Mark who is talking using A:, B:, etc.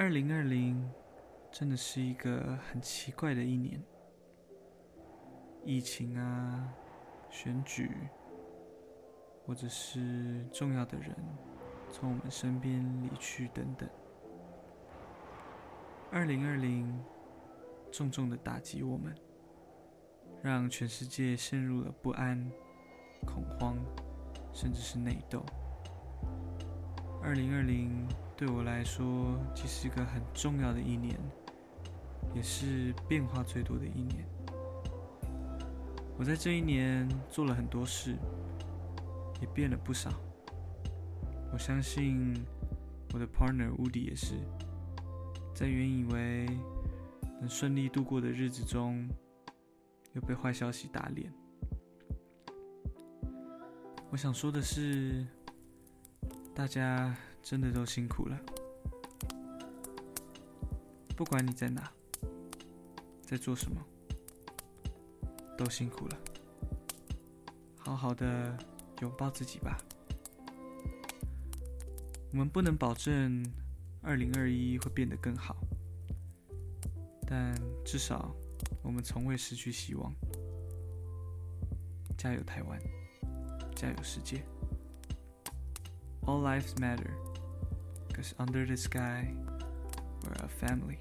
A: 二零二零真的是一个很奇怪的一年，疫情啊，选举，或者是重要的人从我们身边离去等等。二零二零重重的打击我们，让全世界陷入了不安、恐慌，甚至是内斗。二零二零对我来说，其实是一个很重要的一年，也是变化最多的一年。我在这一年做了很多事，也变了不少。我相信我的 partner Woody 也是。在原以为能顺利度过的日子中，又被坏消息打脸。我想说的是，大家真的都辛苦了。不管你在哪，在做什么，都辛苦了。好好的拥抱自己吧。我们不能保证。二零二一会变得更好，但至少我们从未失去希望。加油，台湾！加油，世界！All lives matter, 'cause under the sky, we're a family.